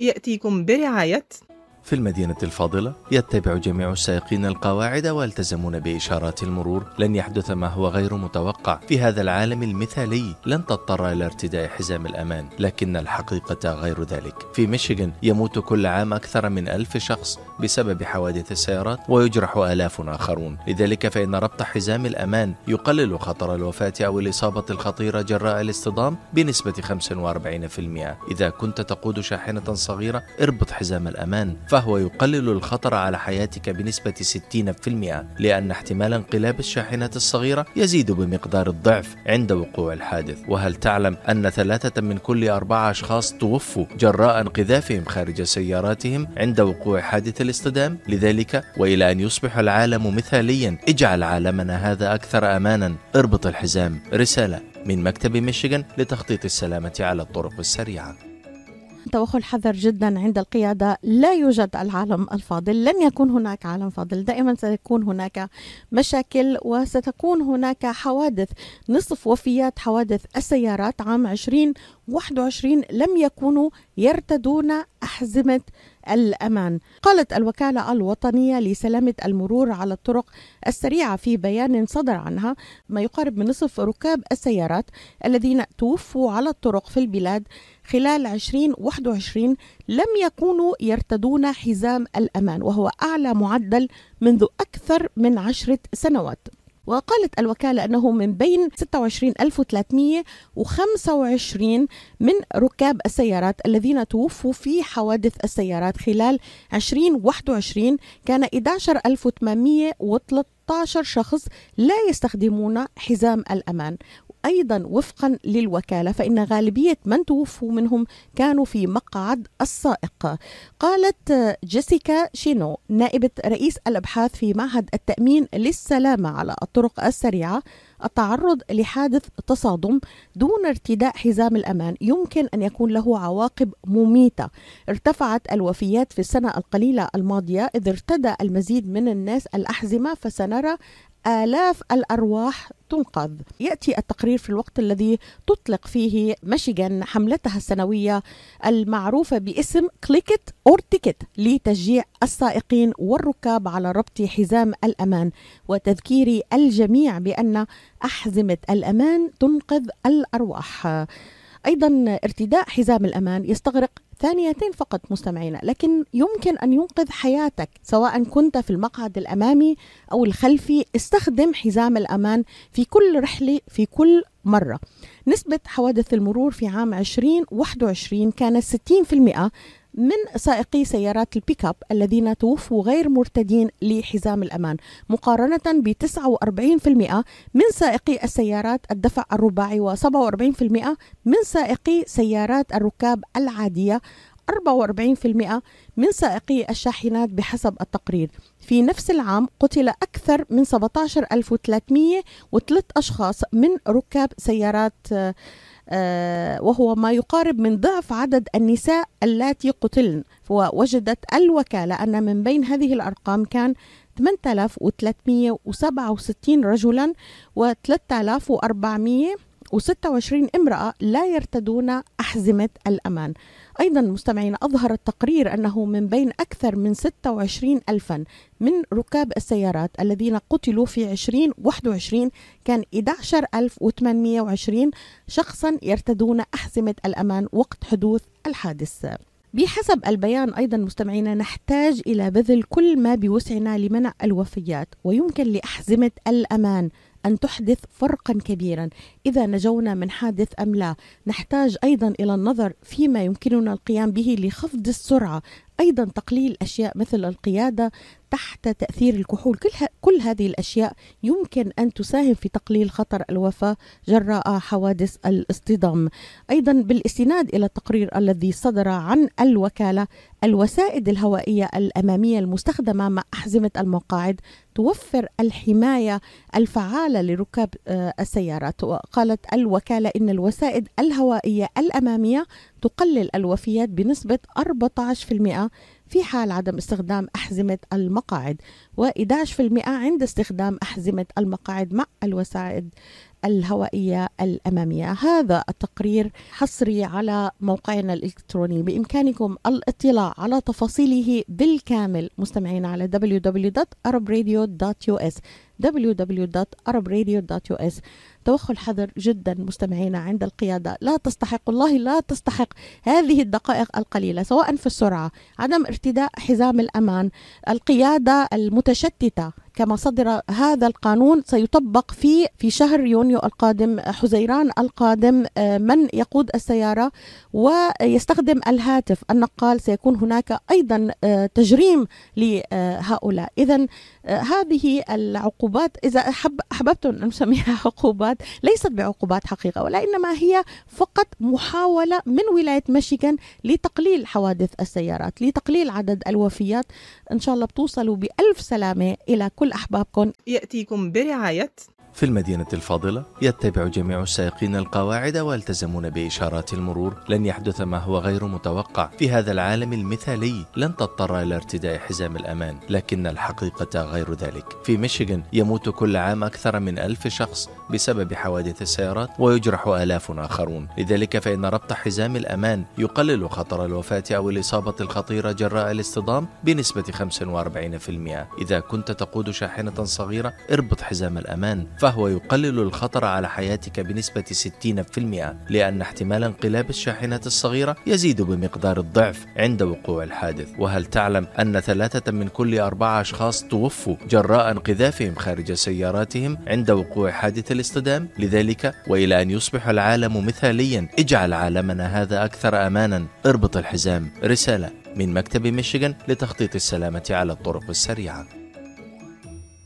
يأتيكم برعاية في المدينة الفاضلة يتبع جميع السائقين القواعد ويلتزمون بإشارات المرور. لن يحدث ما هو غير متوقع. في هذا العالم المثالي لن تضطر إلى ارتداء حزام الأمان لكن الحقيقة غير ذلك. في ميشيغان يموت كل عام أكثر من ألف شخص. بسبب حوادث السيارات ويجرح آلاف آخرون. لذلك فإن ربط حزام الأمان يقلل خطر الوفاة أو الإصابة الخطيرة جراء الاصطدام بنسبة 45% إذا كنت تقود شاحنة صغيرة اربط حزام الأمان فهو يقلل الخطر على حياتك بنسبة 60% لأن احتمال انقلاب الشاحنة الصغيرة يزيد بمقدار الضعف عند وقوع الحادث. وهل تعلم أن ثلاثة من كل أربعة أشخاص توفوا جراء انقذافهم خارج سياراتهم عند وقوع حادث الاصطدام لذلك وإلى أن يصبح العالم مثاليا اجعل عالمنا هذا أكثر أمانا. اربط الحزام. رسالة من مكتب ميشيغان لتخطيط السلامة على الطرق السريعة. توخوا الحذر جدا عند القيادة. لا يوجد العالم الفاضل. لن يكون هناك عالم فاضل. دائما سيكون هناك مشاكل وستكون هناك حوادث. نصف وفيات حوادث السيارات عام 2021 لم يكونوا يرتدون أحزمة الأمان. قالت الوكالة الوطنية لسلامة المرور على الطرق السريعة في بيان صدر عنها ما يقارب من نصف ركاب السيارات الذين توفوا على الطرق في البلاد خلال 2021 لم يكونوا يرتدون حزام الأمان وهو أعلى معدل منذ أكثر من عشرة سنوات. وقالت الوكالة أنه من بين 26325 من ركاب السيارات الذين توفوا في حوادث السيارات خلال 2021 كان 11813 شخص لا يستخدمون حزام الأمان. أيضا وفقا للوكالة فإن غالبية من توفوا منهم كانوا في مقعد السائق. قالت جيسيكا شينو نائبة رئيس الأبحاث في معهد التأمين للسلامة على الطرق السريعة التعرض لحادث تصادم دون ارتداء حزام الأمان يمكن أن يكون له عواقب مميتة. ارتفعت الوفيات في السنة القليلة الماضية إذ ارتدى المزيد من الناس الأحزمة فسنرى آلاف الأرواح تنقذ. يأتي التقرير في الوقت الذي تطلق فيه ميشيغان حملتها السنوية المعروفة باسم Click It or Ticket لتشجيع السائقين والركاب على ربط حزام الأمان. وتذكير الجميع بأن أحزمة الأمان تنقذ الأرواح. أيضا ارتداء حزام الأمان يستغرق ثانيتين فقط مستمعينا لكن يمكن أن ينقذ حياتك سواء كنت في المقعد الأمامي أو الخلفي استخدم حزام الأمان في كل رحلة في كل مرة. نسبة حوادث المرور في عام 2021 كانت 60% من سائقي سيارات البيك أب الذين توفوا غير مرتدين لحزام الأمان مقارنة ب 49% من سائقي السيارات الدفع الرباعي و47% من سائقي سيارات الركاب العادية 44% من سائقي الشاحنات بحسب التقرير. في نفس العام قتل أكثر من 17303 أشخاص من ركاب سيارات آه، وهو ما يقارب من ضعف عدد النساء اللاتي قتلن. ووجدت الوكالة أن من بين هذه الأرقام كان 8367 رجلا و 3426 امرأة لا يرتدون أحزمة الأمان. أيضا مستمعين أظهر التقرير أنه من بين أكثر من 26 ألفا من ركاب السيارات الذين قتلوا في 2021 كان 11820 شخصا يرتدون أحزمة الأمان وقت حدوث الحادث. بحسب البيان أيضا مستمعينا نحتاج إلى بذل كل ما بوسعنا لمنع الوفيات ويمكن لأحزمة الأمان. أن تحدث فرقا كبيرا. إذا نجونا من حادث أم لا نحتاج أيضا إلى النظر فيما يمكننا القيام به لخفض السرعة. أيضا تقليل أشياء مثل القيادة تحت تأثير الكحول. كل, كل هذه الأشياء يمكن أن تساهم في تقليل خطر الوفاة جراء حوادث الاصطدام. أيضا بالإستناد إلى التقرير الذي صدر عن الوكالة الوسائد الهوائية الأمامية المستخدمة مع أحزمة المقاعد توفر الحماية الفعالة لركاب آه، السيارات. وقالت الوكالة إن الوسائد الهوائية الأمامية تقلل الوفيات بنسبة 14% في حال عدم استخدام أحزمة المقاعد و11% عند استخدام أحزمة المقاعد مع الوسائد الهوائية الأمامية. هذا التقرير حصري على موقعنا الإلكتروني. بإمكانكم الاطلاع على تفاصيله بالكامل مستمعين على www.arabradio.us www.arabradio.us توخوا الحذر جدا مستمعينا عند القيادة. لا تستحق والله لا تستحق هذه الدقائق القليلة سواء في السرعة عدم ارتداء حزام الأمان. القيادة المتشتتة كما صدر هذا القانون سيطبق في في شهر يونيو القادم. حزيران القادم آه، من يقود السيارة ويستخدم الهاتف. النقال سيكون هناك أيضا آه، تجريم لهؤلاء. إذا آه، هذه العقوبات إذا أحب أحببتم أن نسميها عقوبات ليست بعقوبات حقيقة ولإنما هي فقط محاولة من ولاية ميشيغان لتقليل حوادث السيارات لتقليل عدد الوفيات. إن شاء الله بتوصلوا بألف سلامة إلى كل أحبابكم. يأتيكم برعاية في المدينة الفاضلة يتبع جميع السائقين القواعد ويلتزمون بإشارات المرور. لن يحدث ما هو غير متوقع. في هذا العالم المثالي لن تضطر إلى ارتداء حزام الأمان لكن الحقيقة غير ذلك. في ميشيغان يموت كل عام أكثر من ألف شخص. بسبب حوادث السيارات ويجرح آلاف آخرون. لذلك فإن ربط حزام الأمان يقلل خطر الوفاة أو الإصابة الخطيرة جراء الاصطدام بنسبة 45% إذا كنت تقود شاحنة صغيرة اربط حزام الأمان فهو يقلل الخطر على حياتك بنسبة 60% لأن احتمال انقلاب الشاحنة الصغيرة يزيد بمقدار الضعف عند وقوع الحادث. وهل تعلم أن ثلاثة من كل أربعة أشخاص توفوا جراء انقذافهم خارج سياراتهم عند وقوع حادث الاصطدام لذلك وإلى أن يصبح العالم مثاليا اجعل عالمنا هذا أكثر أمانا. اربط الحزام. رسالة من مكتب ميشيغان لتخطيط السلامة على الطرق السريعة.